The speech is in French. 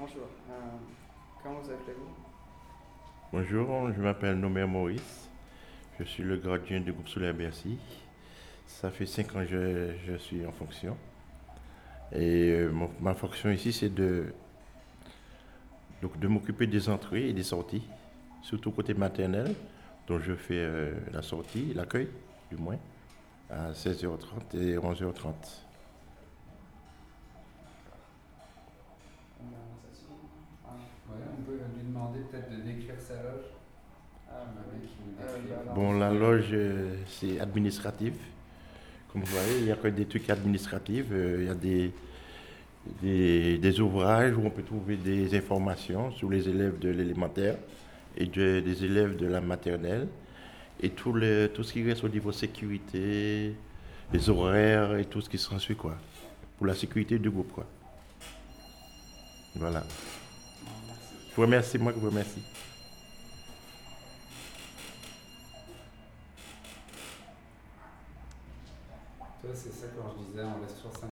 bonjour. Euh, comment vous appelez-vous? Bonjour, je m'appelle Nomer Maurice. Je suis le gardien du groupe Solaire Bercy. Ça fait cinq ans que je, suis en fonction. Et euh, ma fonction ici, c'est de, de m'occuper des entrées et des sorties, surtout côté maternel, dont je fais euh, la sortie, l'accueil du moins, à 16h30 et 11h30. Peut-être de décrire sa loge? Ah, bah bon, la loge, euh, c'est administratif. Comme vous voyez, il n'y a que des trucs administratifs. Euh, il y a des, des, ouvrages où on peut trouver des informations sur les élèves de l'élémentaire et des élèves de la maternelle. Et tout, le, tout ce qui reste au niveau sécurité, les horaires et tout ce qui s'ensuit, quoi. Pour la sécurité du groupe, quoi. Voilà. Je vous remercie, moi je vous remercie. Toi, c'est ça quand je disais, on laisse toujours